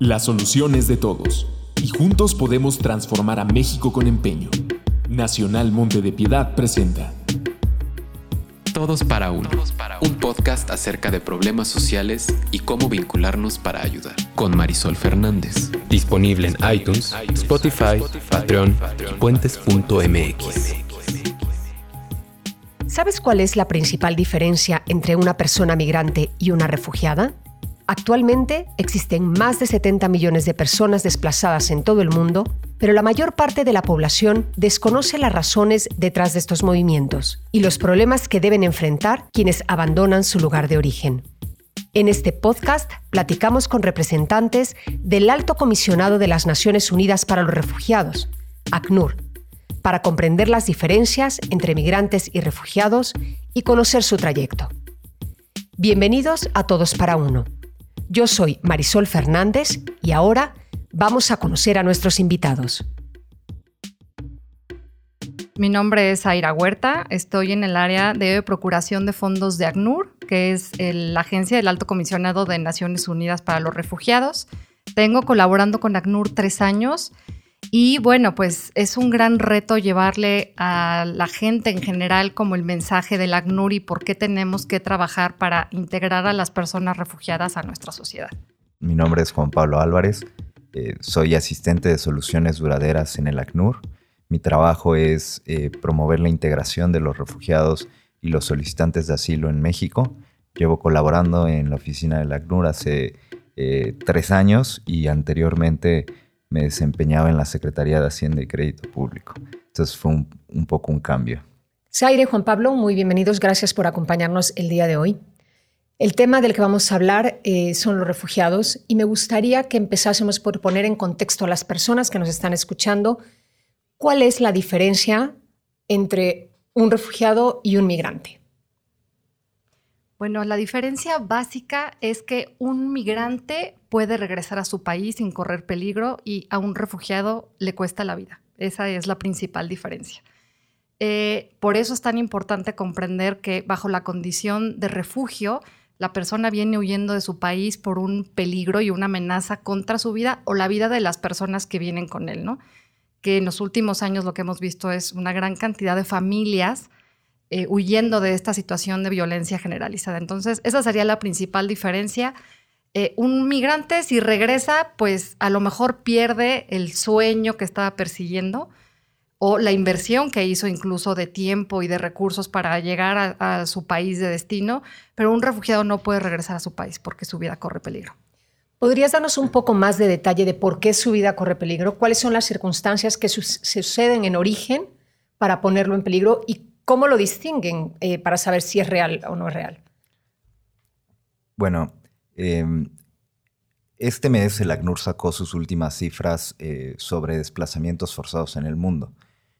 La solución es de todos, y juntos podemos transformar a México con empeño. Nacional Monte de Piedad presenta Todos para uno, un podcast acerca de problemas sociales y cómo vincularnos para ayudar, con Marisol Fernández. Disponible en iTunes, Spotify, Patreon y puentes.mx. ¿Sabes cuál es la principal diferencia entre una persona migrante y una refugiada? Actualmente existen más de 70 millones de personas desplazadas en todo el mundo, pero la mayor parte de la población desconoce las razones detrás de estos movimientos y los problemas que deben enfrentar quienes abandonan su lugar de origen. En este podcast platicamos con representantes del Alto Comisionado de las Naciones Unidas para los Refugiados, ACNUR, para comprender las diferencias entre migrantes y refugiados y conocer su trayecto. Bienvenidos a Todos para Uno yo soy Marisol Fernández y ahora vamos a conocer a nuestros invitados. Mi nombre es Aira Huerta, estoy en el área de Procuración de Fondos de ACNUR, que es la agencia del Alto Comisionado de Naciones Unidas para los Refugiados. Tengo colaborando con ACNUR tres años y bueno, pues es un gran reto llevarle a la gente en general como el mensaje del ACNUR y por qué tenemos que trabajar para integrar a las personas refugiadas a nuestra sociedad. Mi nombre es Juan Pablo Álvarez, eh, soy asistente de soluciones duraderas en el ACNUR. Mi trabajo es eh, promover la integración de los refugiados y los solicitantes de asilo en México. Llevo colaborando en la oficina del ACNUR hace eh, tres años y anteriormente me desempeñaba en la Secretaría de Hacienda y Crédito Público. Entonces fue un, poco un cambio. Zaire, Juan Pablo, muy bienvenidos. Gracias por acompañarnos el día de hoy. El tema del que vamos a hablar eh, son los refugiados y me gustaría que empezásemos por poner en contexto a las personas que nos están escuchando cuál es la diferencia entre un refugiado y un migrante. Bueno, la diferencia básica es que un migrante puede regresar a su país sin correr peligro y a un refugiado le cuesta la vida. Esa es la principal diferencia. Eh, por eso es tan importante comprender que bajo la condición de refugio, la persona viene huyendo de su país por un peligro y una amenaza contra su vida o la vida de las personas que vienen con él, ¿no? Que en los últimos años lo que hemos visto es una gran cantidad de familias eh, huyendo de esta situación de violencia generalizada. Entonces, esa sería la principal diferencia. Eh, un migrante, si regresa, pues a lo mejor pierde el sueño que estaba persiguiendo o la inversión que hizo incluso de tiempo y de recursos para llegar a, su país de destino, pero un refugiado no puede regresar a su país porque su vida corre peligro. ¿Podrías darnos un poco más de detalle de por qué su vida corre peligro? ¿Cuáles son las circunstancias que suceden en origen para ponerlo en peligro y ¿Cómo lo distinguen eh, para saber si es real o no es real? Bueno, em, este mes el ACNUR sacó sus últimas cifras eh, sobre desplazamientos forzados en el mundo.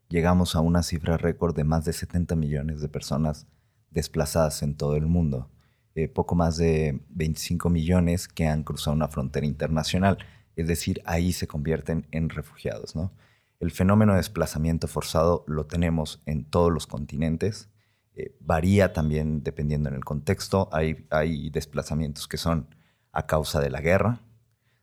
Llegamos a una cifra récord de más de 70 millones de personas desplazadas en todo el mundo. Eh, poco más de 25 millones que han cruzado una frontera internacional. Es decir, ahí se convierten en refugiados, ¿no? El fenómeno de desplazamiento forzado lo tenemos en todos los continentes. Eh, varía también dependiendo en el contexto. Hay, hay desplazamientos que son a causa de la guerra,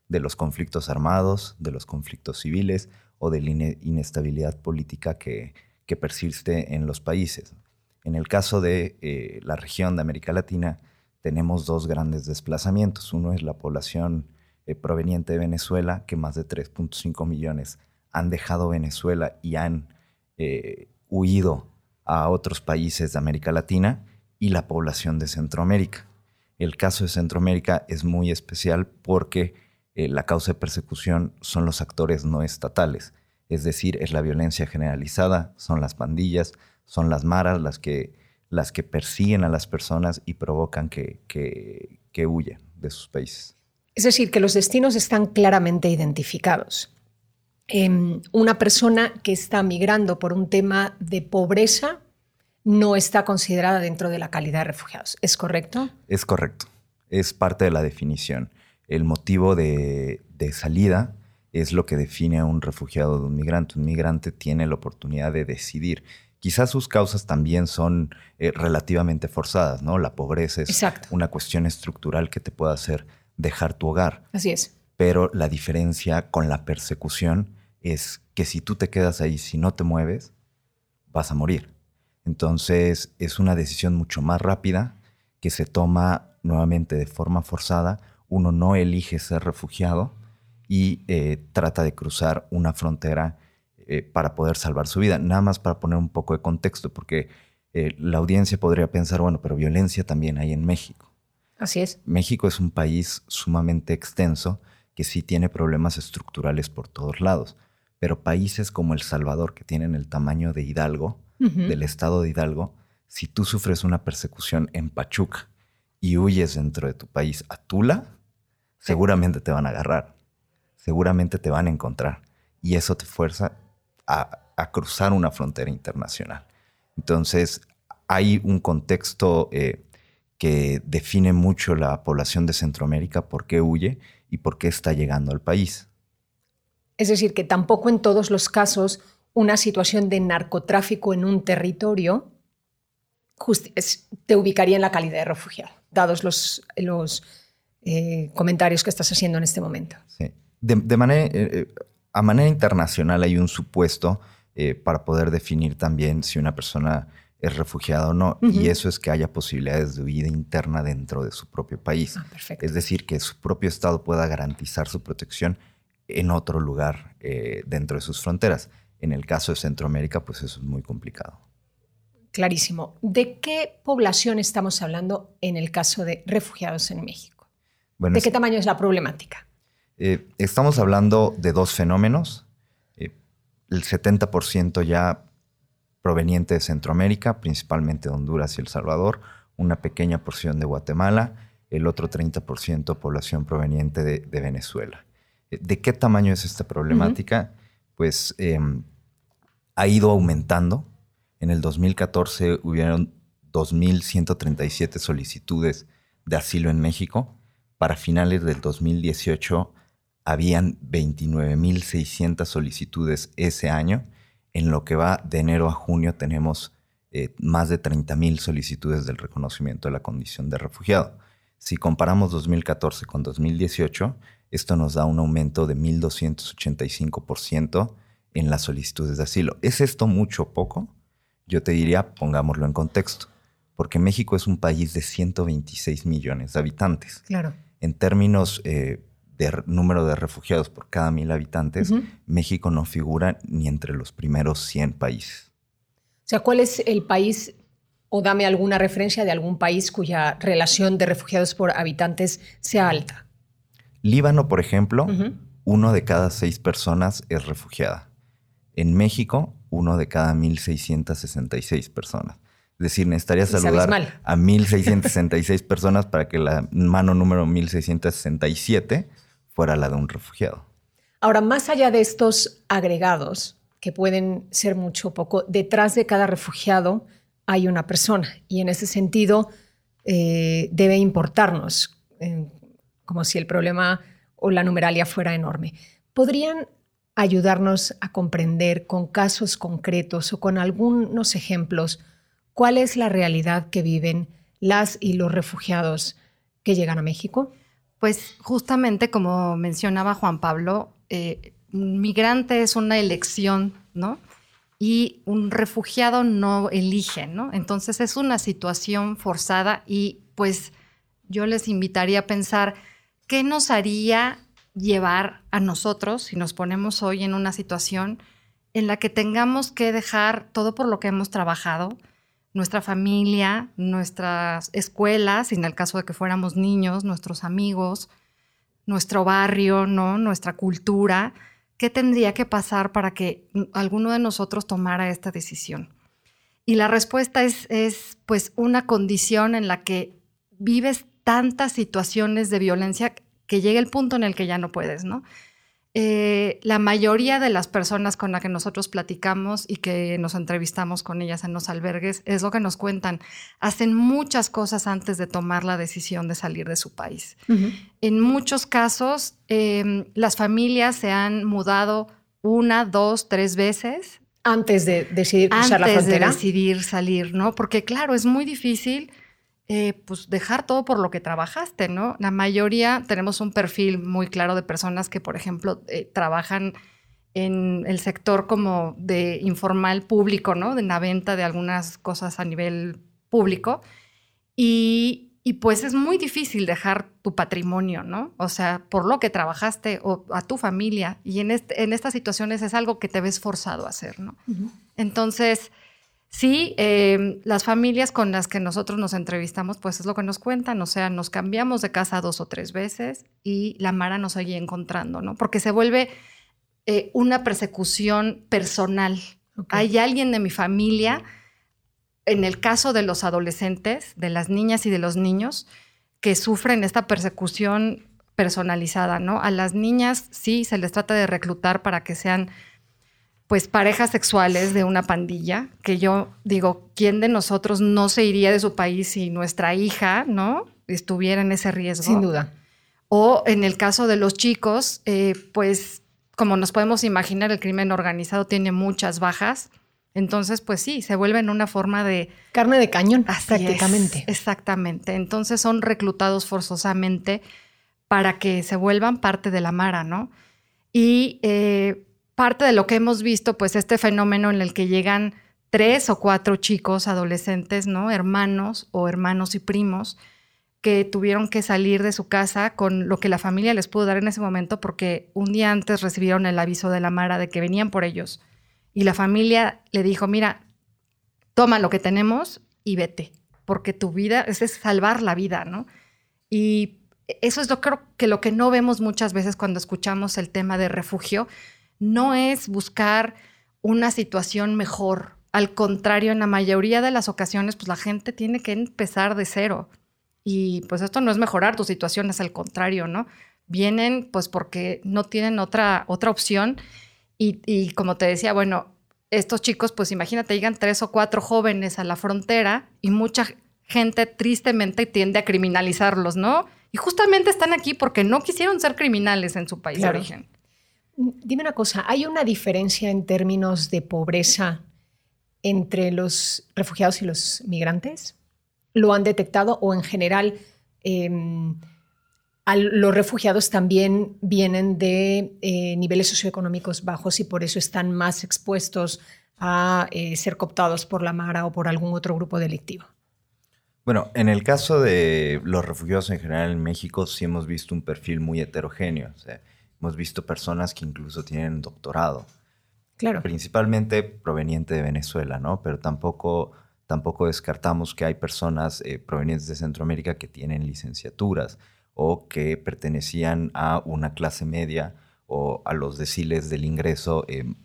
de los conflictos armados, de los conflictos civiles o de la inestabilidad política que, persiste en los países. En el caso de eh, la región de América Latina, tenemos dos grandes desplazamientos. Uno es la población eh, proveniente de Venezuela, que más de 3.5 millones han dejado Venezuela y han huido a otros países de América Latina y la población de Centroamérica. El caso de Centroamérica es muy especial porque eh, la causa de persecución son los actores no estatales, es decir, es la violencia generalizada, son las pandillas, son las maras las que, las que persiguen a las personas y provocan que, que, que huyan de sus países. Es decir, que los destinos están claramente identificados. Em, una persona que está migrando por un tema de pobreza no está considerada dentro de la calidad de refugiados. ¿Es correcto? Es correcto. Es parte de la definición. El motivo de, salida es lo que define a un refugiado de un migrante. Un migrante tiene la oportunidad de decidir. Quizás sus causas también son eh, relativamente forzadas, ¿no? La pobreza es una cuestión estructural que te puede hacer dejar tu hogar. Así es pero la diferencia con la persecución es que si tú te quedas ahí, si no te mueves, vas a morir. Entonces es una decisión mucho más rápida que se toma nuevamente de forma forzada. Uno no elige ser refugiado y eh, trata de cruzar una frontera eh, para poder salvar su vida. Nada más para poner un poco de contexto, porque eh, la audiencia podría pensar, bueno, pero violencia también hay en México. Así es. México es un país sumamente extenso que sí tiene problemas estructurales por todos lados, pero países como El Salvador, que tienen el tamaño de Hidalgo, del estado de Hidalgo, si tú sufres una persecución en Pachuca y huyes dentro de tu país a Tula, seguramente te van a agarrar, seguramente te van a encontrar y eso te fuerza a, cruzar una frontera internacional. Entonces, hay un contexto eh, que define mucho la población de Centroamérica, por qué huye y por qué está llegando al país. Es decir, que tampoco en todos los casos una situación de narcotráfico en un territorio te ubicaría en la calidad de refugiado, dados los, los eh, comentarios que estás haciendo en este momento. Sí. De, manera, eh, eh, a manera internacional hay un supuesto para poder definir también si una persona es refugiada o no, y eso es que haya posibilidades de vida interna dentro de su propio país. Ah, es decir, que su propio Estado pueda garantizar su protección en otro lugar dentro de sus fronteras. En el caso de Centroamérica, pues eso es muy complicado. Clarísimo. ¿De qué población estamos hablando en el caso de refugiados en México? ¿De qué tamaño es la problemática? Eh, estamos hablando de dos fenómenos. Eh, el 70% ya proveniente de Centroamérica, principalmente de Honduras y El Salvador, una pequeña porción de Guatemala, el otro 30% población proveniente de, Venezuela. Eh, ¿De qué tamaño es esta problemática? Pues em, ha ido aumentando. En el 2014 hubieron 2.137 solicitudes de asilo en México. Para finales del 2018 habían 29.600 solicitudes ese año. En lo que va de enero a junio tenemos eh, más de 30.000 solicitudes del reconocimiento de la condición de refugiado. Si comparamos 2014 con 2018, esto nos da un aumento de 1.285% en las solicitudes de asilo. ¿Es esto mucho o poco? Yo te diría, pongámoslo en contexto, porque México es un país de 126 millones de habitantes. Claro. En términos eh, de número de refugiados por cada mil habitantes, México no figura ni entre los primeros 100 países. O sea, ¿cuál es el país o dame alguna referencia de algún país cuya relación de refugiados por habitantes sea alta? Líbano, por ejemplo, uno de cada seis personas es refugiada. En México, uno de cada 1.666 personas. Es decir, necesitaría saludar a 1.666 personas para que la mano número 1.667 fuera la de un refugiado. Ahora, más allá de estos agregados, que pueden ser mucho o poco, detrás de cada refugiado hay una persona. Y en ese sentido, eh, debe importarnos, eh, como si el problema o la numeralia fuera enorme. ¿Podrían ayudarnos a comprender con casos concretos o con algunos ejemplos cuál es la realidad que viven las y los refugiados que llegan a México? Pues justamente como mencionaba Juan Pablo, eh, un migrante es una elección, ¿no? Y un refugiado no elige, ¿no? Entonces es una situación forzada y pues yo les invitaría a pensar qué nos haría llevar a nosotros, si nos ponemos hoy en una situación en la que tengamos que dejar todo por lo que hemos trabajado, nuestra familia, nuestras escuelas, en el caso de que fuéramos niños, nuestros amigos, nuestro barrio, ¿no? nuestra cultura, ¿qué tendría que pasar para que alguno de nosotros tomara esta decisión? Y la respuesta es, es pues una condición en la que vives tantas situaciones de violencia que llegue el punto en el que ya no puedes, ¿no? Eh, la mayoría de las personas con las que nosotros platicamos y que nos entrevistamos con ellas en los albergues es lo que nos cuentan. Hacen muchas cosas antes de tomar la decisión de salir de su país. En muchos casos, em, las familias se han mudado una, dos, tres veces. Antes de decidir cruzar la frontera. Antes de decidir salir, ¿no? Porque claro, es muy difícil eh, pues dejar todo por lo que trabajaste, ¿no? La mayoría tenemos un perfil muy claro de personas que, por ejemplo, eh, trabajan en el sector como de informal público, ¿no? De la venta de algunas cosas a nivel público. Y, pues es muy difícil dejar tu patrimonio, ¿no? O sea, por lo que trabajaste o a tu familia. Y en, en estas situaciones es algo que te ves forzado a hacer, ¿no? Entonces, sí, eh, las familias con las que nosotros nos entrevistamos, pues es lo que nos cuentan. O sea, nos cambiamos de casa dos o tres veces y la Mara nos sigue encontrando, ¿no? Porque se vuelve eh, una persecución personal. Hay alguien de mi familia en el caso de los adolescentes, de las niñas y de los niños, que sufren esta persecución personalizada, ¿no? A las niñas sí se les trata de reclutar para que sean pues parejas sexuales de una pandilla, que yo digo, ¿quién de nosotros no se iría de su país si nuestra hija, ¿no? estuviera en ese riesgo? Sin duda. O en el caso de los chicos, eh, pues como nos podemos imaginar, el crimen organizado tiene muchas bajas entonces, pues sí, se vuelven una forma de... Carne de cañón, prácticamente. exactamente. Entonces son reclutados forzosamente para que se vuelvan parte de la Mara, ¿no? Y eh, parte de lo que hemos visto, pues este fenómeno en el que llegan tres o cuatro chicos adolescentes, ¿no? Hermanos o hermanos y primos que tuvieron que salir de su casa con lo que la familia les pudo dar en ese momento porque un día antes recibieron el aviso de la Mara de que venían por ellos y la familia le dijo, mira, toma lo que tenemos y vete, porque tu vida es, salvar la vida, ¿no? Y eso es lo creo que lo que no vemos muchas veces cuando escuchamos el tema de refugio, no es buscar una situación mejor. Al contrario, en la mayoría de las ocasiones, pues la gente tiene que empezar de cero. Y pues esto no es mejorar tu situación, es al contrario, ¿no? Vienen pues porque no tienen otra, otra opción y, como te decía, bueno, estos chicos, pues imagínate, llegan tres o cuatro jóvenes a la frontera y mucha gente tristemente tiende a criminalizarlos, ¿no? Y justamente están aquí porque no quisieron ser criminales en su país de origen. Dime una cosa, ¿hay una diferencia en términos de pobreza entre los refugiados y los migrantes? ¿Lo han detectado o en general em, los refugiados también vienen de eh, niveles socioeconómicos bajos y por eso están más expuestos a eh, ser cooptados por la Mara o por algún otro grupo delictivo. Bueno, en el caso de los refugiados en general en México sí hemos visto un perfil muy heterogéneo. Hemos visto personas que incluso tienen doctorado. Claro. Principalmente proveniente de Venezuela, ¿no? Pero tampoco, tampoco descartamos que hay personas eh, provenientes de Centroamérica que tienen licenciaturas o que pertenecían a una clase media o a los deciles del ingreso eh,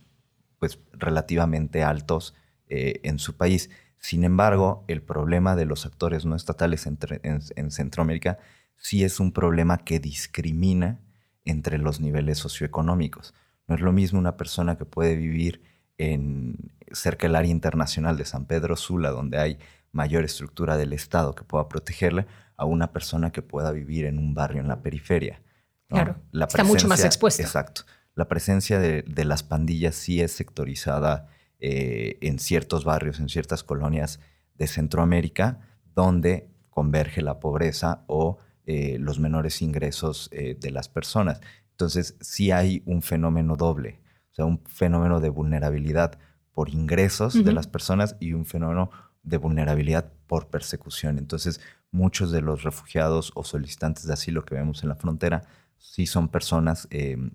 pues relativamente altos eh, en su país. Sin embargo, el problema de los actores no estatales en, Centroamérica sí es un problema que discrimina entre los niveles socioeconómicos. No es lo mismo una persona que puede vivir en cerca del área internacional de San Pedro Sula, donde hay mayor estructura del Estado que pueda protegerle, a una persona que pueda vivir en un barrio en la periferia. Claro, está mucho más expuesta. Exacto. La presencia de, las pandillas sí es sectorizada eh, en ciertos barrios, en ciertas colonias de Centroamérica, donde converge la pobreza o eh, los menores ingresos eh, de las personas. Entonces, sí hay un fenómeno doble, o sea, un fenómeno de vulnerabilidad por ingresos de las personas y un fenómeno de vulnerabilidad por persecución. Entonces, muchos de los refugiados o solicitantes de asilo que vemos en la frontera sí son personas em,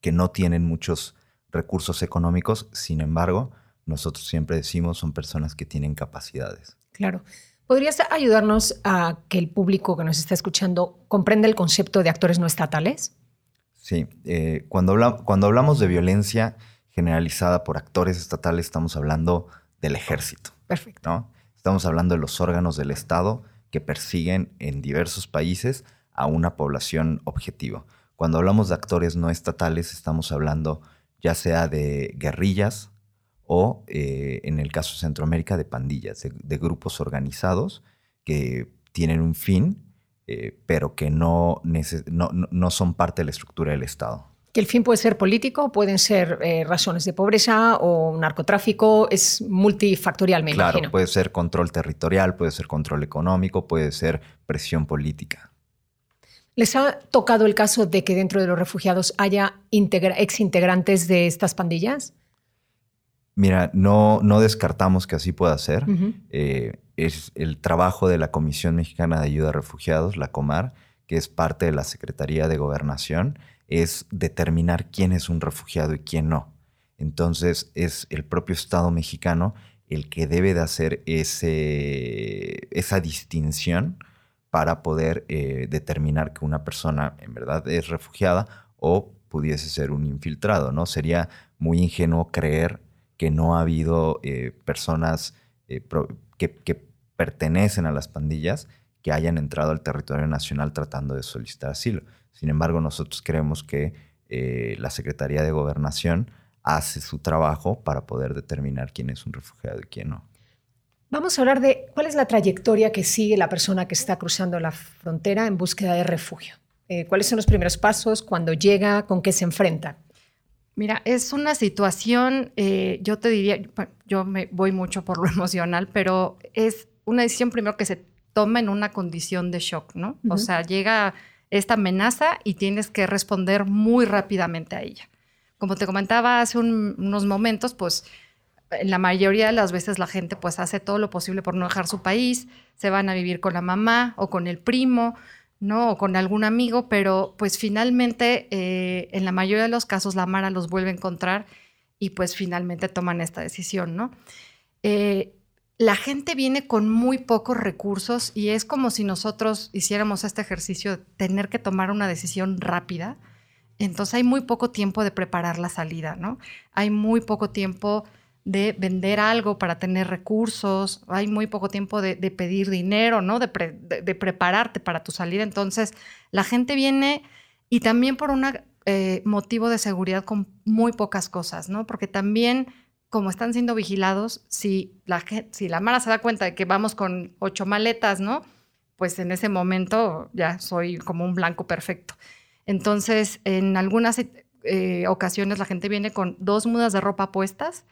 que no tienen muchos recursos económicos, sin embargo, nosotros siempre decimos son personas que tienen capacidades. Claro. ¿Podrías ayudarnos a que el público que nos está escuchando comprenda el concepto de actores no estatales? Sí, eh, cuando, cuando hablamos de violencia generalizada por actores estatales, estamos hablando del ejército. Perfecto. ¿no? Estamos hablando de los órganos del Estado que persiguen en diversos países a una población objetivo. Cuando hablamos de actores no estatales, estamos hablando ya sea de guerrillas o, eh, en el caso de Centroamérica, de pandillas, de, grupos organizados que tienen un fin, eh, pero que no, no, no, son parte de la estructura del Estado. Que el fin puede ser político, pueden ser eh, razones de pobreza o narcotráfico, es multifactorial, me claro, imagino. puede ser control territorial, puede ser control económico, puede ser presión política. ¿Les ha tocado el caso de que dentro de los refugiados haya exintegrantes de estas pandillas? Mira, no, no descartamos que así pueda ser. Eh, es el trabajo de la Comisión Mexicana de Ayuda a Refugiados, la COMAR, que es parte de la Secretaría de Gobernación, es determinar quién es un refugiado y quién no. Entonces es el propio Estado mexicano el que debe de hacer ese, esa distinción para poder eh, determinar que una persona en verdad es refugiada o pudiese ser un infiltrado, ¿no? Sería muy ingenuo creer que no ha habido eh, personas eh, que, pertenecen a las pandillas que hayan entrado al territorio nacional tratando de solicitar asilo. Sin embargo, nosotros creemos que eh, la Secretaría de Gobernación hace su trabajo para poder determinar quién es un refugiado y quién no. Vamos a hablar de cuál es la trayectoria que sigue la persona que está cruzando la frontera en búsqueda de refugio. ¿Cuáles son los primeros pasos? ¿Cuándo llega? ¿Con qué se enfrenta? Mira, es una situación, eh, yo te diría, yo me voy mucho por lo emocional, pero es una decisión primero que se toma en una condición de shock, ¿no? O sea, llega esta amenaza y tienes que responder muy rápidamente a ella. Como te comentaba hace unos momentos, pues en la mayoría de las veces la gente pues hace todo lo posible por no dejar su país, se van a vivir con la mamá o con el primo, ¿no? O con algún amigo, pero pues finalmente eh, en la mayoría de los casos la Mara los vuelve a encontrar y pues finalmente toman esta decisión, ¿no? Eh, la gente viene con muy pocos recursos y es como si nosotros hiciéramos este ejercicio de tener que tomar una decisión rápida. Entonces hay muy poco tiempo de preparar la salida, ¿no? Hay muy poco tiempo de vender algo para tener recursos, hay muy poco tiempo de, pedir dinero, ¿no? De, prepararte para tu salida. Entonces, la gente viene y también por un eh, motivo de seguridad con muy pocas cosas, ¿no? Porque también, como están siendo vigilados, si la, si la Mara se da cuenta de que vamos con ocho maletas, ¿no? Pues en ese momento ya soy como un blanco perfecto. Entonces, en algunas eh, ocasiones la gente viene con dos mudas de ropa puestas,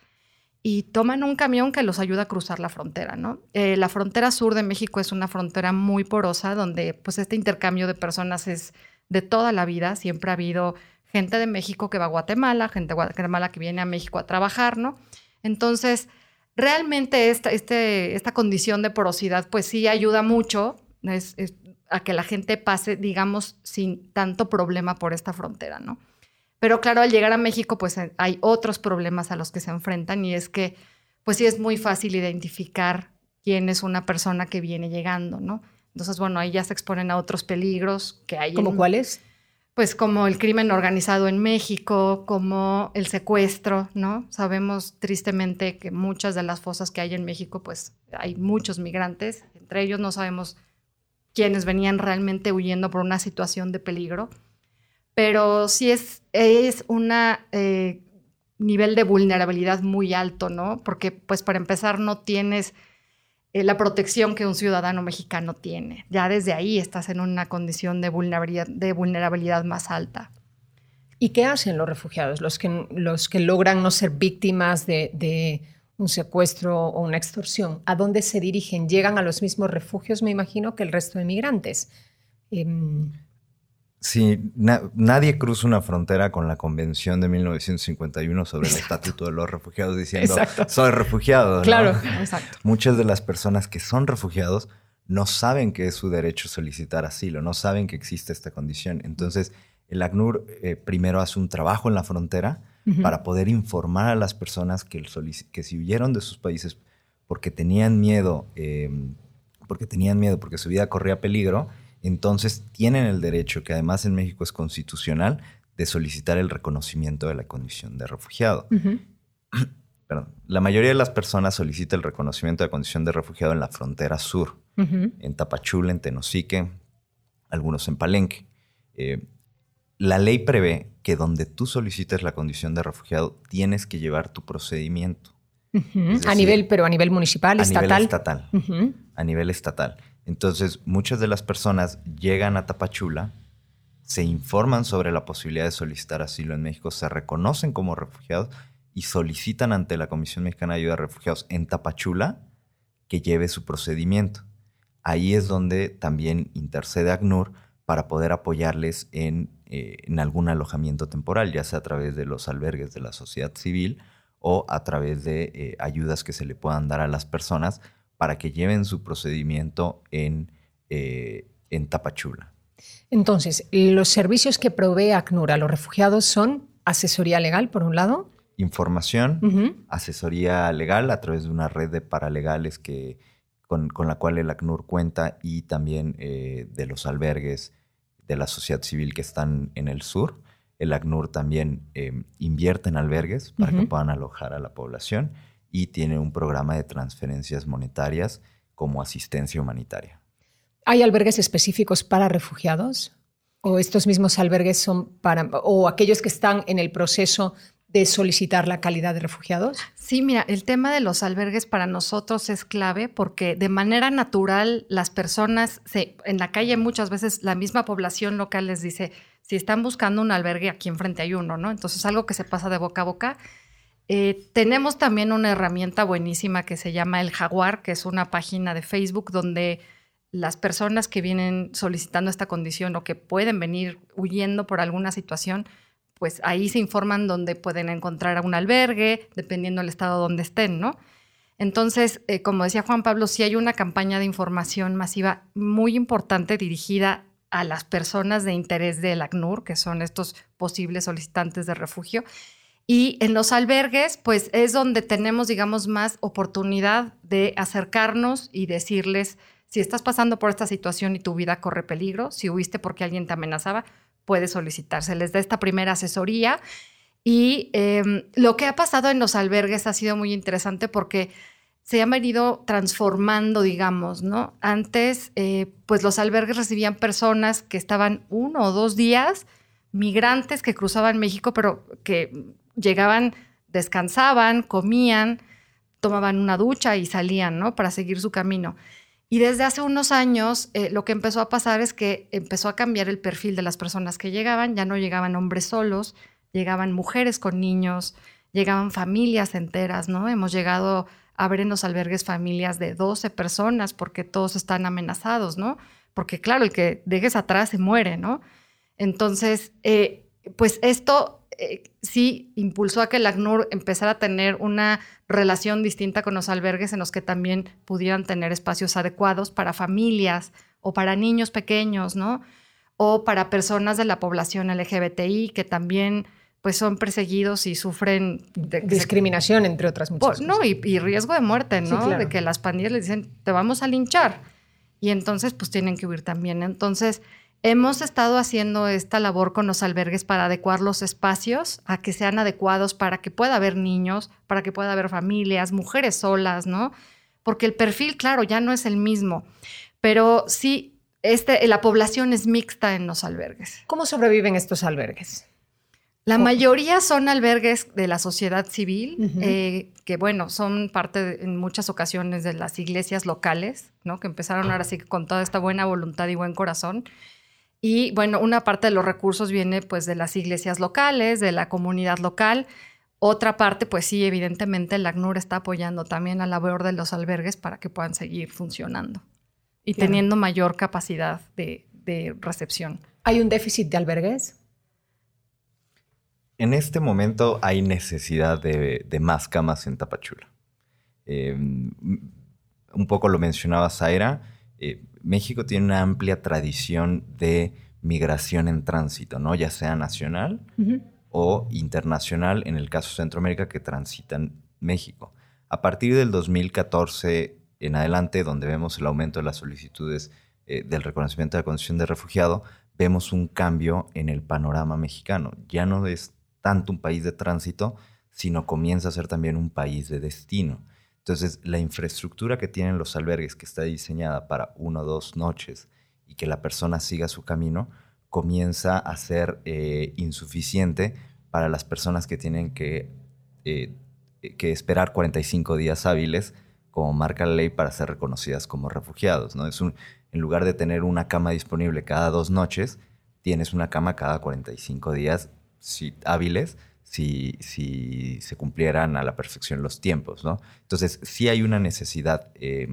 y toman un camión que los ayuda a cruzar la frontera, ¿no? Eh, la frontera sur de México es una frontera muy porosa donde pues este intercambio de personas es de toda la vida, siempre ha habido gente de México que va a Guatemala, gente de Guatemala que viene a México a trabajar, ¿no? Entonces, realmente esta, este, esta condición de porosidad pues sí ayuda mucho a que la gente pase, digamos, sin tanto problema por esta frontera, ¿no? Pero claro, al llegar a México, pues eh, hay otros problemas a los que se enfrentan y es que, pues sí es muy fácil identificar quién es una persona que viene llegando, ¿no? Entonces, bueno, ahí ya se exponen a otros peligros que hay. ¿Como cuáles? Pues como el crimen organizado en México, como el secuestro, ¿no? Sabemos tristemente que muchas de las fosas que hay en México, pues hay muchos migrantes, entre ellos no sabemos quiénes venían realmente huyendo por una situación de peligro pero sí es, es un eh, nivel de vulnerabilidad muy alto, ¿no? Porque, pues, para empezar, no tienes eh, la protección que un ciudadano mexicano tiene. Ya desde ahí estás en una condición de vulnerabilidad, de vulnerabilidad más alta. ¿Y qué hacen los refugiados, los que, los que logran no ser víctimas de, un secuestro o una extorsión? ¿A dónde se dirigen? ¿Llegan a los mismos refugios, me imagino, que el resto de migrantes? Em, Sí, nadie cruza una frontera con la Convención de 1951 sobre el Estatuto de los Refugiados diciendo, soy refugiado. Claro, exacto. Muchas de las personas que son refugiados no saben que es su derecho solicitar asilo, no saben que existe esta condición. Entonces, el ACNUR eh, primero hace un trabajo en la frontera para poder informar a las personas que, que si huyeron de sus países porque tenían miedo, em, porque tenían miedo, porque su vida corría peligro, entonces tienen el derecho, que además en México es constitucional, de solicitar el reconocimiento de la condición de refugiado. La mayoría de las personas solicita el reconocimiento de la condición de refugiado en la frontera sur, en Tapachula, en Tenosique, algunos en Palenque. Eh, la ley prevé que donde tú solicites la condición de refugiado tienes que llevar tu procedimiento. a nivel, pero a nivel municipal, estatal. Nivel estatal. A nivel estatal. Entonces, muchas de las personas llegan a Tapachula se informan sobre la posibilidad de solicitar asilo en México, se reconocen como refugiados y solicitan ante la Comisión Mexicana de Ayuda a Refugiados en Tapachula que lleve su procedimiento. Ahí es donde también intercede ACNUR para poder apoyarles en, eh, algún alojamiento temporal, ya sea a través de los albergues de la sociedad civil o a través de eh, ayudas que se le puedan dar a las personas para que lleven su procedimiento en, eh, en Tapachula. Entonces, los servicios que provee ACNUR a los refugiados son asesoría legal, por un lado. Información, asesoría legal a través de una red de paralegales que, con, la cual el ACNUR cuenta y también eh, de los albergues de la sociedad civil que están en el sur. El ACNUR también em, invierte en albergues para que puedan alojar a la población y tiene un programa de transferencias monetarias como asistencia humanitaria. ¿Hay albergues específicos para refugiados? ¿O estos mismos albergues son para, o aquellos que están en el proceso de solicitar la calidad de refugiados? Sí, mira, el tema de los albergues para nosotros es clave porque de manera natural las personas, en la calle muchas veces la misma población local les dice, si están buscando un albergue, aquí enfrente hay uno, ¿no? Entonces algo que se pasa de boca a boca. Eh, tenemos también una herramienta buenísima que se llama El Jaguar, que es una página de Facebook donde las personas que vienen solicitando esta condición o que pueden venir huyendo por alguna situación, pues ahí se informan dónde pueden encontrar un albergue, dependiendo del estado donde estén, ¿no? Entonces, eh, como decía Juan Pablo, sí hay una campaña de información masiva muy importante dirigida a las personas de interés del ACNUR, que son estos posibles solicitantes de refugio. Y en los albergues, pues es donde tenemos, digamos, más oportunidad de acercarnos y decirles, si estás pasando por esta situación y tu vida corre peligro, si huiste porque alguien te amenazaba, puedes solicitar. Se les da esta primera asesoría. Y em, lo que ha pasado en los albergues ha sido muy interesante porque se han venido transformando, digamos, ¿no? Antes, eh, pues los albergues recibían personas que estaban uno o dos días, migrantes que cruzaban México, pero que llegaban, descansaban, comían, tomaban una ducha y salían, ¿no? Para seguir su camino. Y desde hace unos años eh, lo que empezó a pasar es que empezó a cambiar el perfil de las personas que llegaban, ya no llegaban hombres solos, llegaban mujeres con niños, llegaban familias enteras, ¿no? Hemos llegado a ver en los albergues familias de 12 personas porque todos están amenazados, ¿no? Porque claro, el que dejes atrás se muere, ¿no? Entonces, eh, pues esto eh, sí impulsó a que el ACNUR empezara a tener una relación distinta con los albergues en los que también pudieran tener espacios adecuados para familias o para niños pequeños, ¿no? O para personas de la población LGBTI que también pues son perseguidos y sufren discriminación, entre otras muchas cosas. No, y, riesgo de muerte, ¿no? De que las pandillas les dicen, te vamos a linchar. Y entonces, pues tienen que huir también. Entonces, hemos estado haciendo esta labor con los albergues para adecuar los espacios a que sean adecuados para que pueda haber niños, para que pueda haber familias, mujeres solas, ¿no? Porque el perfil, claro, ya no es el mismo. Pero sí, este, la población es mixta en los albergues. ¿Cómo sobreviven estos albergues? La mayoría son albergues de la sociedad civil, eh, que bueno, son parte en muchas ocasiones de las iglesias locales, ¿no? Que empezaron ahora sí con toda esta buena voluntad y buen corazón. Y bueno, una parte de los recursos viene pues de las iglesias locales, de la comunidad local. Otra parte, pues sí, evidentemente el ACNUR está apoyando también a la labor de los albergues para que puedan seguir funcionando y teniendo mayor capacidad de, de recepción. ¿Hay un déficit de albergues? En este momento hay necesidad de, más camas en Tapachula. Em, un poco lo mencionaba Zaira, eh, México tiene una amplia tradición de migración en tránsito, ¿no? Ya sea nacional o internacional, en el caso de Centroamérica, que transitan México. A partir del 2014 en adelante, donde vemos el aumento de las solicitudes eh, del reconocimiento de la condición de refugiado, vemos un cambio en el panorama mexicano. Ya no es tanto un país de tránsito, sino comienza a ser también un país de destino. Entonces, la infraestructura que tienen los albergues, que está diseñada para una o dos noches y que la persona siga su camino, comienza a ser eh, insuficiente para las personas que tienen que, eh, que esperar 45 días hábiles, como marca la ley, para ser reconocidas como refugiados. ¿no? Es un, en lugar de tener una cama disponible cada dos noches, tienes una cama cada 45 días hábiles si, si se cumplieran a la perfección los tiempos, ¿no? Entonces, sí hay una necesidad eh,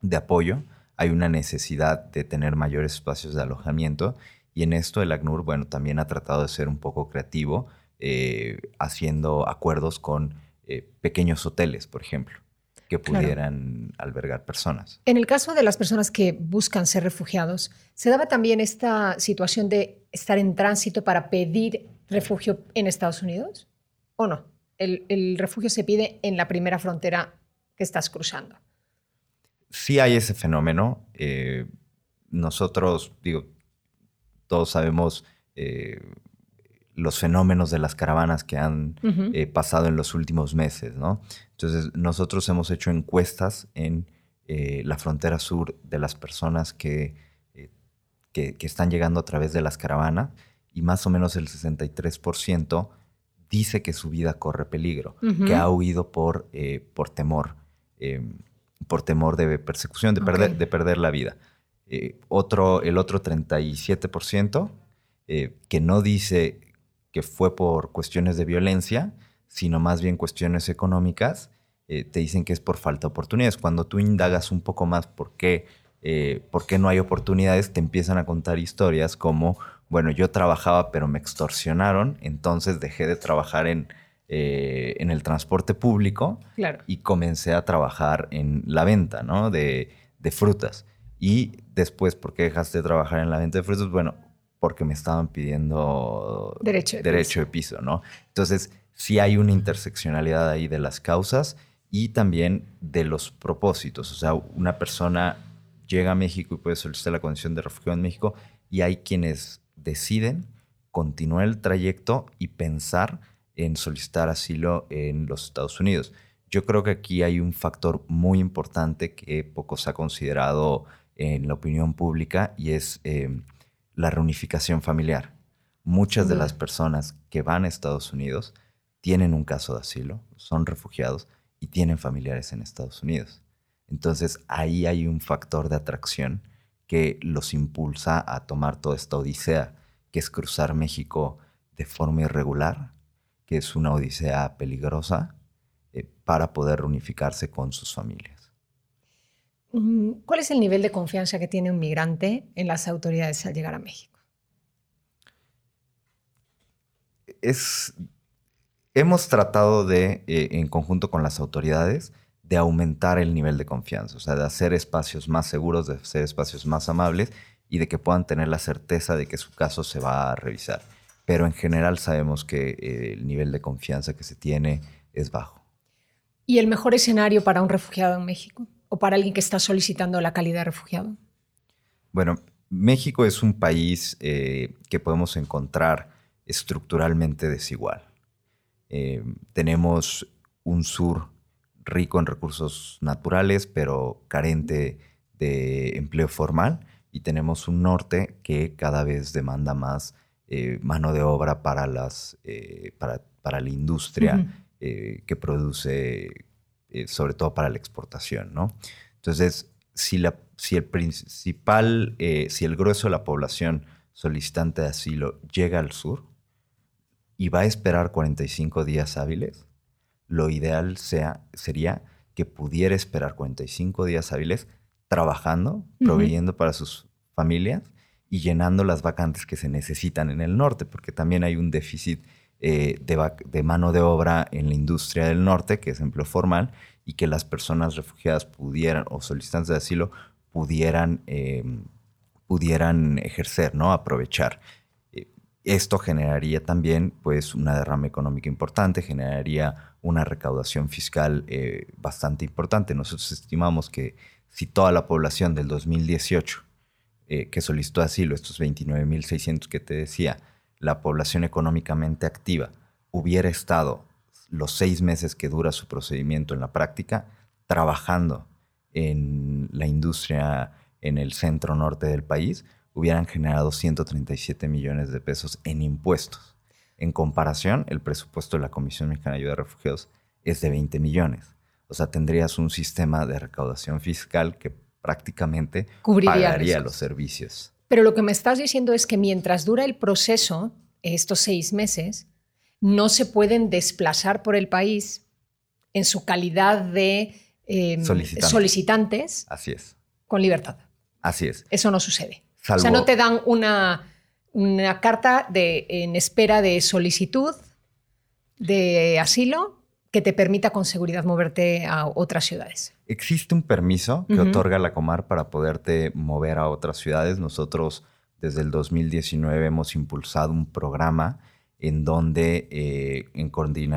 de apoyo, hay una necesidad de tener mayores espacios de alojamiento y en esto el ACNUR, bueno, también ha tratado de ser un poco creativo, eh, haciendo acuerdos con eh, pequeños hoteles, por ejemplo, que pudieran albergar personas. En el caso de las personas que buscan ser refugiados, ¿se daba también esta situación de estar en tránsito para pedir refugio en Estados Unidos? ¿O no? El, refugio se pide en la primera frontera que estás cruzando. Sí hay ese fenómeno. Eh, nosotros, digo, todos sabemos eh, los fenómenos de las caravanas que han eh, pasado en los últimos meses, ¿no? Entonces, nosotros hemos hecho encuestas en la frontera sur de las personas que, que, que, están llegando a través de las caravanas y más o menos el 63% dice que su vida corre peligro, que ha huido por, eh, por temor, eh, por temor de persecución, de, perder, de perder la vida. Eh, otro, el otro 37% que no dice que fue por cuestiones de violencia, sino más bien cuestiones económicas, te dicen que es por falta de oportunidades. Cuando tú indagas un poco más por qué, por qué no hay oportunidades, te empiezan a contar historias como bueno, yo trabajaba pero me extorsionaron, entonces dejé de trabajar en, eh, en el transporte público y comencé a trabajar en la venta ¿no? de, frutas. Y después, ¿por qué dejaste de trabajar en la venta de frutas? Bueno, porque me estaban pidiendo derecho de, derecho piso. de piso, ¿no? Entonces, sí hay una interseccionalidad ahí de las causas y también de los propósitos. O sea, una persona llega a México y puede solicitar la condición de refugio en México y hay quienes deciden continuar el trayecto y pensar en solicitar asilo en los Estados Unidos. Yo creo que aquí hay un factor muy importante que poco se ha considerado en la opinión pública y es eh, la reunificación familiar. Muchas de las personas que van a Estados Unidos tienen un caso de asilo, son refugiados y tienen familiares en Estados Unidos. Entonces ahí hay un factor de atracción que los impulsa a tomar toda esta odisea, que es cruzar México de forma irregular, que es una odisea peligrosa, eh, para poder reunificarse con sus familias. Mm, ¿Cuál es el nivel de confianza que tiene un migrante en las autoridades al llegar a México? Es, hemos tratado de, eh, en conjunto con las autoridades, de aumentar el nivel de confianza, o sea, de hacer espacios más seguros, de hacer espacios más amables y de que puedan tener la certeza de que su caso se va a revisar. Pero en general sabemos que eh, el nivel de confianza que se tiene es bajo. ¿Y el mejor escenario para un refugiado en México o para alguien que está solicitando la calidad de refugiado? Bueno, México es un país eh, que podemos encontrar estructuralmente desigual. Eh, tenemos un sur rico en recursos naturales, pero carente de empleo formal. Y tenemos un norte que cada vez demanda más eh, mano de obra para, las, para, para, la industria que produce, sobre todo para la exportación. ¿no? Entonces, si, la, si el principal, si el grueso de la población solicitante de asilo llega al sur y va a esperar 45 días hábiles, lo ideal sea, sería que pudiera esperar 45 días hábiles trabajando, proveyendo para sus familias y llenando las vacantes que se necesitan en el norte, porque también hay un déficit eh, de, mano de obra en la industria del norte, que es empleo formal, y que las personas refugiadas pudieran, o solicitantes de asilo, pudieran, em, pudieran ejercer, ¿no? Aprovechar. Esto generaría también pues, una derrama económica importante, generaría una recaudación fiscal eh, bastante importante. Nosotros estimamos que si toda la población del 2018 eh, que solicitó asilo, estos 29.600 que te decía, la población económicamente activa hubiera estado los seis meses que dura su procedimiento en la práctica, trabajando en la industria en el centro norte del país, hubieran generado 137 millones de pesos en impuestos. En comparación, el presupuesto de la Comisión Mexicana de Ayuda a Refugiados es de 20 millones. O sea, tendrías un sistema de recaudación fiscal que prácticamente pagaría los servicios. Pero lo que me estás diciendo es que mientras dura el proceso, estos seis meses, no se pueden desplazar por el país en su calidad de em, solicitantes. Así es. Con libertad. Así es. Eso no sucede. o sea, no te dan una, una carta de, en espera de solicitud de asilo que te permita con seguridad moverte a otras ciudades. Existe un permiso que otorga la Comar para poderte mover a otras ciudades. Nosotros desde el 2019 hemos impulsado un programa en donde eh, en,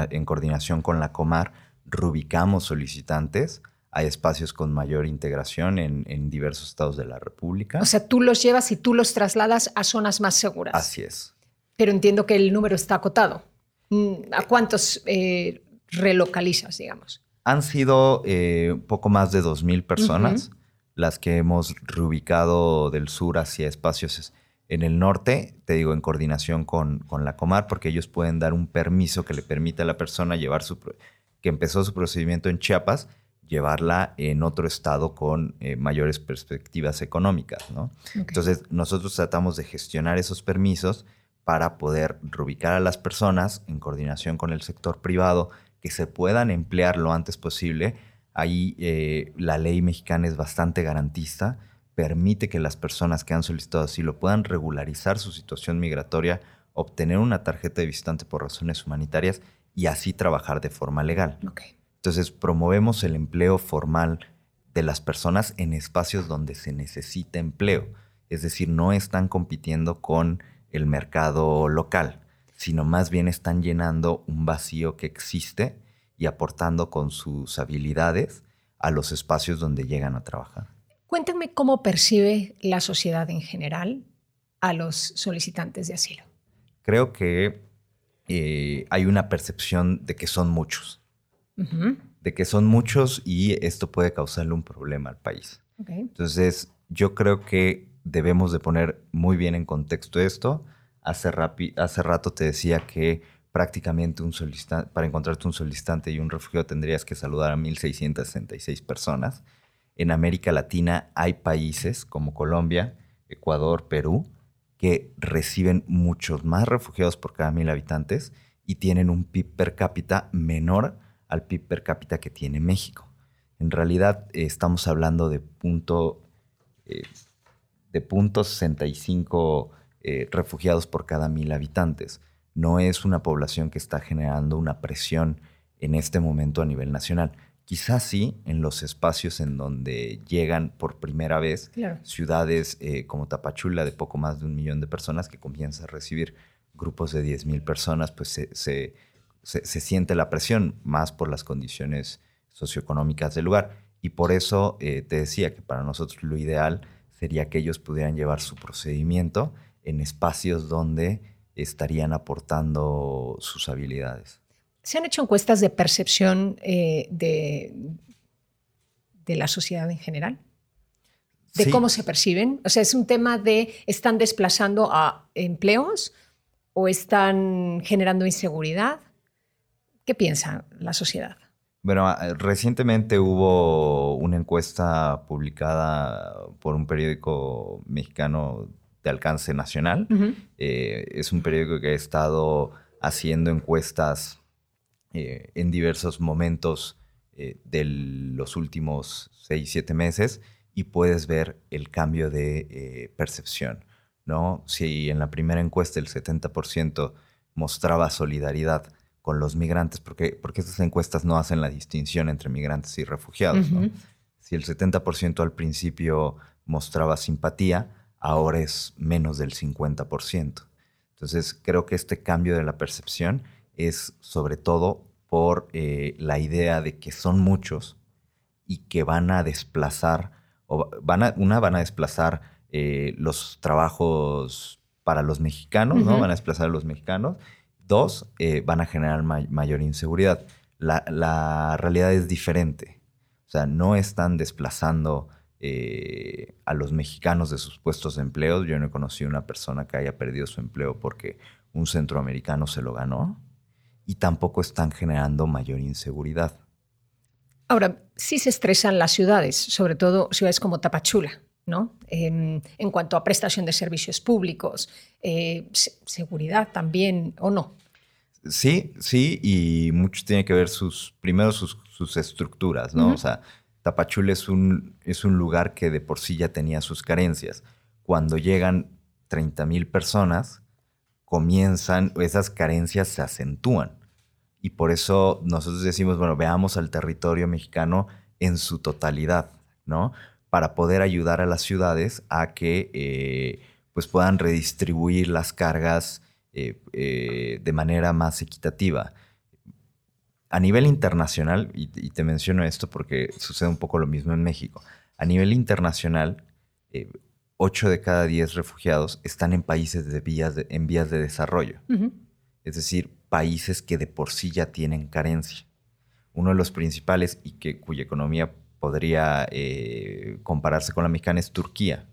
en coordinación con la Comar rubicamos solicitantes a espacios con mayor integración en, en, diversos estados de la República. O sea, tú los llevas y tú los trasladas a zonas más seguras. Así es. Pero entiendo que el número está acotado. Mm, ¿A cuántos eh, relocalizas, digamos? Han sido eh, poco más de 2.000 personas las que hemos reubicado del sur hacia espacios en el norte, te digo, en coordinación con, con la Comar, porque ellos pueden dar un permiso que le permita a la persona llevar su... que empezó su procedimiento en Chiapas, llevarla en otro estado con eh, mayores perspectivas económicas, ¿no? Entonces, nosotros tratamos de gestionar esos permisos para poder reubicar a las personas en coordinación con el sector privado que se puedan emplear lo antes posible. Ahí eh, la ley mexicana es bastante garantista, permite que las personas que han solicitado asilo puedan regularizar su situación migratoria, obtener una tarjeta de visitante por razones humanitarias y así trabajar de forma legal. Entonces promovemos el empleo formal de las personas en espacios donde se necesita empleo. Es decir, no están compitiendo con el mercado local sino más bien están llenando un vacío que existe y aportando con sus habilidades a los espacios donde llegan a trabajar. Cuéntenme cómo percibe la sociedad en general a los solicitantes de asilo. Creo que eh, hay una percepción de que son muchos, de que son muchos y esto puede causarle un problema al país. Entonces, yo creo que debemos de poner muy bien en contexto esto Hace, hace rato te decía que prácticamente un solicitante, para encontrarte un solicitante y un refugiado tendrías que saludar a 1.666 personas. En América Latina hay países como Colombia, Ecuador, Perú, que reciben muchos más refugiados por cada mil habitantes y tienen un PIB per cápita menor al PIB per cápita que tiene México. En realidad eh, estamos hablando de punto, eh, de punto 65 eh, refugiados por cada mil habitantes. No es una población que está generando una presión en este momento a nivel nacional. Quizás sí en los espacios en donde llegan por primera vez ciudades eh, como Tapachula de poco más de un millón de personas que comienza a recibir grupos de 10 mil personas, pues se, se, siente la presión más por las condiciones socioeconómicas del lugar. Y por eso eh, te decía que para nosotros lo ideal sería que ellos pudieran llevar su procedimiento en espacios donde estarían aportando sus habilidades. ¿Se han hecho encuestas de percepción eh, de, de la sociedad en general? ¿De cómo se perciben? O sea, ¿es un tema de están desplazando a empleos o están generando inseguridad? ¿Qué piensa la sociedad? Bueno, ah, recientemente hubo una encuesta publicada por un periódico mexicano alcance nacional. Eh, es un periódico que ha estado haciendo encuestas eh, en diversos momentos eh, de los últimos seis, siete meses y puedes ver el cambio de percepción. ¿no? Si en la primera encuesta el 70% mostraba solidaridad con los migrantes, porque, porque estas encuestas no hacen la distinción entre migrantes y refugiados. Si el 70% al principio mostraba simpatía, ahora es menos del 50%. Entonces creo que este cambio de la percepción es sobre todo por eh, la idea de que son muchos y que van a desplazar, o van a, una van a desplazar eh, los trabajos para los mexicanos, ¿no? Van a desplazar a los mexicanos. Dos, eh, van a generar mayor inseguridad. La, la, realidad es diferente. O sea, no están desplazando eh, a los mexicanos de sus puestos de empleo. Yo no he conocido una persona que haya perdido su empleo porque un centroamericano se lo ganó y tampoco están generando mayor inseguridad. Ahora, sí se estresan las ciudades, sobre todo ciudades como Tapachula, ¿no? En, cuanto a prestación de servicios públicos, eh, seguridad también, ¿o no? Sí, sí, y mucho tiene que ver sus, primero sus, estructuras, ¿no? O sea, Tapachula es un, es un lugar que de por sí ya tenía sus carencias. Cuando llegan 30 mil personas, comienzan, esas carencias se acentúan. Y por eso nosotros decimos, bueno, veamos al territorio mexicano en su totalidad, ¿no? Para poder ayudar a las ciudades a que eh, pues puedan redistribuir las cargas eh, eh, de manera más equitativa. A nivel internacional, y, te menciono esto porque sucede un poco lo mismo en México, a nivel internacional, 8 de cada 10 refugiados están en países de vías en vías de desarrollo. Es decir, países que de por sí ya tienen carencia. Uno de los principales y que, cuya economía podría eh, compararse con la mexicana es Turquía,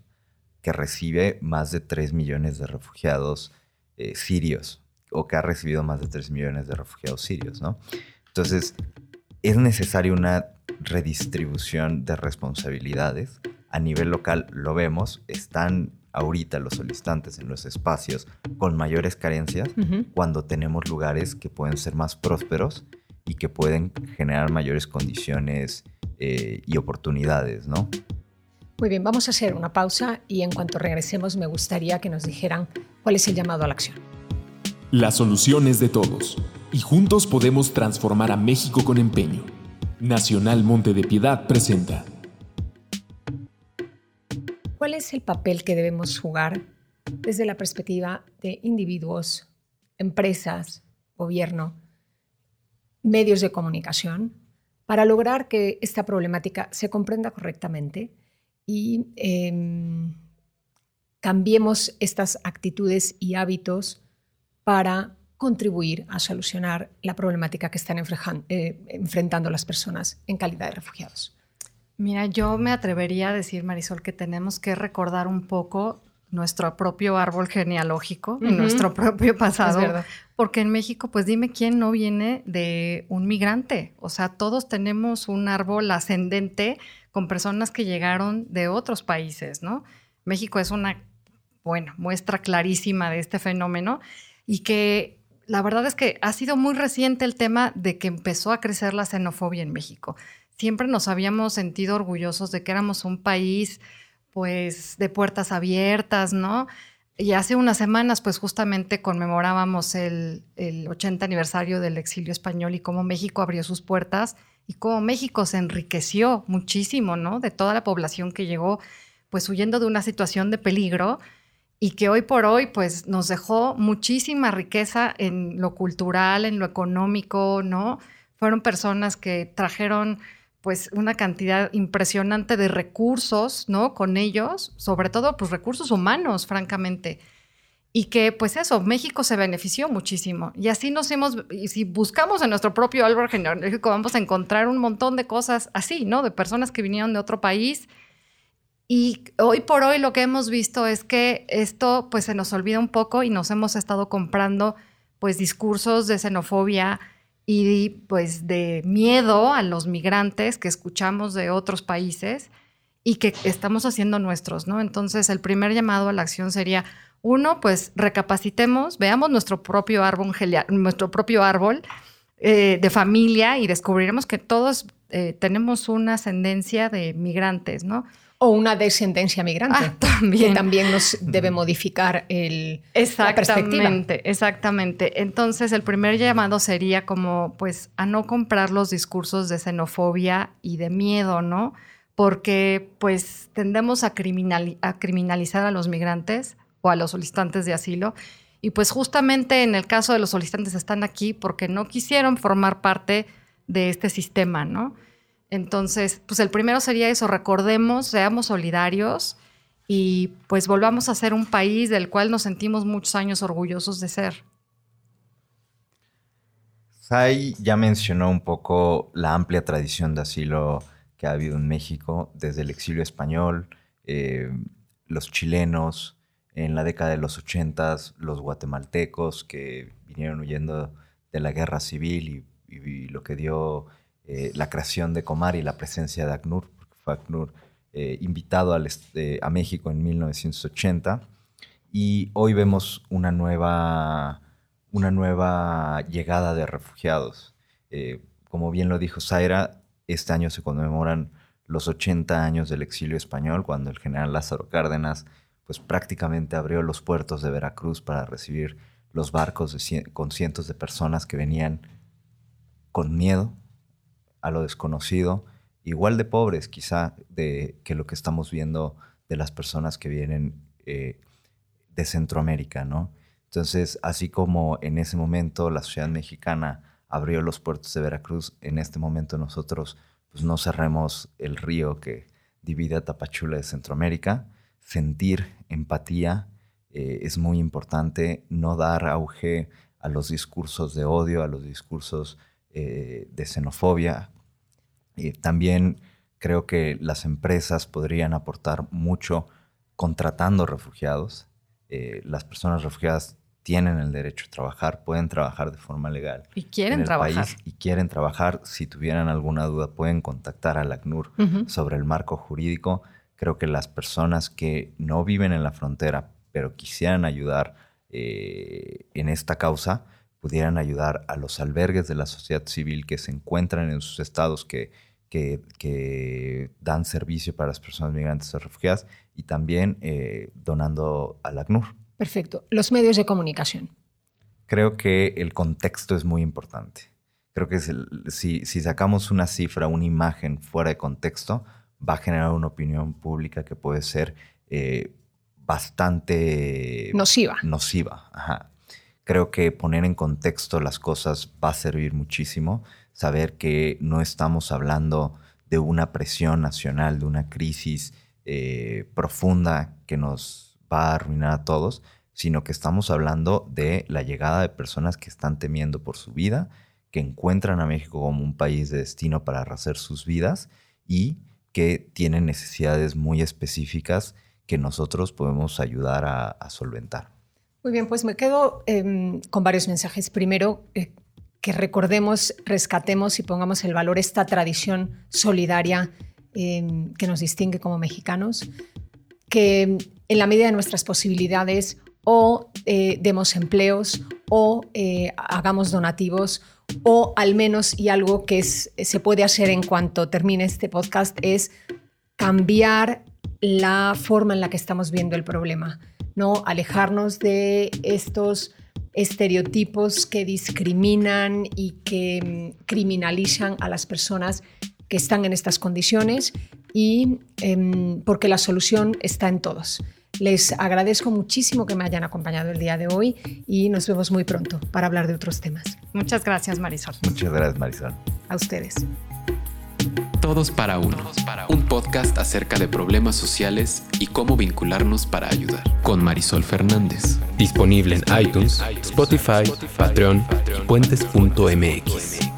que recibe más de 3 millones de refugiados eh, sirios, o que ha recibido más de 3 millones de refugiados sirios, ¿no? Entonces, es necesaria una redistribución de responsabilidades. A nivel local lo vemos, están ahorita los solicitantes en los espacios con mayores carencias cuando tenemos lugares que pueden ser más prósperos y que pueden generar mayores condiciones eh, y oportunidades, ¿no? Muy bien, vamos a hacer una pausa y en cuanto regresemos me gustaría que nos dijeran cuál es el llamado a la acción. La solución es de todos y juntos podemos transformar a México con empeño. Nacional Monte de Piedad presenta. ¿Cuál es el papel que debemos jugar desde la perspectiva de individuos, empresas, gobierno, medios de comunicación, para lograr que esta problemática se comprenda correctamente y em, cambiemos estas actitudes y hábitos para contribuir a solucionar la problemática que están eh, enfrentando las personas en calidad de refugiados? Mira, yo me atrevería a decir, Marisol, que tenemos que recordar un poco nuestro propio árbol genealógico y nuestro propio pasado. Porque en México, pues dime quién no viene de un migrante. O sea, todos tenemos un árbol ascendente con personas que llegaron de otros países, ¿no? México es una, bueno, muestra clarísima de este fenómeno y que la verdad es que ha sido muy reciente el tema de que empezó a crecer la xenofobia en México siempre nos habíamos sentido orgullosos de que éramos un país, pues, de puertas abiertas, ¿no? Y hace unas semanas, pues justamente conmemorábamos el, 80 aniversario del exilio español y cómo México abrió sus puertas y cómo México se enriqueció muchísimo, ¿no? De toda la población que llegó, pues huyendo de una situación de peligro y que hoy por hoy, pues nos dejó muchísima riqueza en lo cultural, en lo económico, ¿no? Fueron personas que trajeron pues una cantidad impresionante de recursos, ¿no? Con ellos, sobre todo pues recursos humanos, francamente. Y que pues eso, México se benefició muchísimo. Y así nos hemos, y si buscamos en nuestro propio árbol genealógico, vamos a encontrar un montón de cosas así, ¿no? De personas que vinieron de otro país. Y hoy por hoy lo que hemos visto es que esto pues se nos olvida un poco y nos hemos estado comprando pues discursos de xenofobia, y pues de miedo a los migrantes que escuchamos de otros países y que estamos haciendo nuestros, ¿no? Entonces, el primer llamado a la acción sería, uno, pues recapacitemos, veamos nuestro propio árbol, nuestro propio árbol eh, de familia y descubriremos que todos eh, tenemos una ascendencia de migrantes, ¿no? O una descendencia migrante. Ah, también. Que también nos debe modificar el, la perspectiva. Exactamente. Entonces, el primer llamado sería como, pues, a no comprar los discursos de xenofobia y de miedo, ¿no? Porque, pues, tendemos a, a criminalizar a los migrantes o a los solicitantes de asilo. Y, pues, justamente en el caso de los solicitantes están aquí porque no quisieron formar parte de este sistema, ¿no? Entonces, pues el primero sería eso, recordemos, seamos solidarios y pues volvamos a ser un país del cual nos sentimos muchos años orgullosos de ser. Sai ya mencionó un poco la amplia tradición de asilo que ha habido en México, desde el exilio español, eh, los chilenos, en la década de los ochentas, los guatemaltecos que vinieron huyendo de la guerra civil y lo que dio eh, la creación de Comar y la presencia de ACNUR, porque fue ACNUR eh, invitado a México en 1980 y hoy vemos una nueva, una nueva llegada de refugiados. Eh, como bien lo dijo Zaira, este año se conmemoran los 80 años del exilio español, cuando el general Lázaro Cárdenas pues prácticamente abrió los puertos de Veracruz para recibir los barcos con cientos de personas que venían con miedo a lo desconocido, igual de pobres quizá de, que lo que estamos viendo de las personas que vienen eh, de Centroamérica, ¿no? Entonces, así como en ese momento la sociedad mexicana abrió los puertos de Veracruz, en este momento nosotros pues, no cerremos el río que divide a Tapachula de Centroamérica. Sentir empatía eh, es muy importante, no dar auge a los discursos de odio, a los discursos eh, de xenofobia. También creo que las empresas podrían aportar mucho contratando refugiados. Eh, las personas refugiadas tienen el derecho a trabajar, pueden trabajar de forma legal. Y quieren trabajar. y quieren trabajar. Si tuvieran alguna duda, pueden contactar al ACNUR sobre el marco jurídico. Creo que las personas que no viven en la frontera, pero quisieran ayudar eh, en esta causa, pudieran ayudar a los albergues de la sociedad civil que se encuentran en sus estados que, que, dan servicio para las personas migrantes o refugiadas y también eh, donando al ACNUR. Perfecto. Los medios de comunicación. Creo que el contexto es muy importante. Creo que si, sacamos una cifra, una imagen fuera de contexto, va a generar una opinión pública que puede ser eh, bastante... Nociva. Nociva, ajá. Creo que poner en contexto las cosas va a servir muchísimo. Saber que no estamos hablando de una presión nacional, de una crisis eh, profunda que nos va a arruinar a todos, sino que estamos hablando de la llegada de personas que están temiendo por su vida, que encuentran a México como un país de destino para rehacer sus vidas y que tienen necesidades muy específicas que nosotros podemos ayudar a, solventar. Muy bien, pues me quedo em, con varios mensajes. Primero, eh, que recordemos, rescatemos y pongamos el valor esta tradición solidaria em, que nos distingue como mexicanos, que en la medida de nuestras posibilidades o eh, demos empleos o eh, hagamos donativos o al menos y algo que se puede hacer en cuanto termine este podcast es cambiar la forma en la que estamos viendo el problema, no alejarnos de estos estereotipos que discriminan y que mm, criminalizan a las personas que están en estas condiciones y em, porque la solución está en todos. Les agradezco muchísimo que me hayan acompañado el día de hoy y nos vemos muy pronto para hablar de otros temas. Muchas gracias, Marisol. Muchas gracias, Marisol. A ustedes. Todos para uno. Un podcast acerca de problemas sociales y cómo vincularnos para ayudar. Con Marisol Fernández. Disponible en iTunes, Spotify, Patreon y puentes.mx.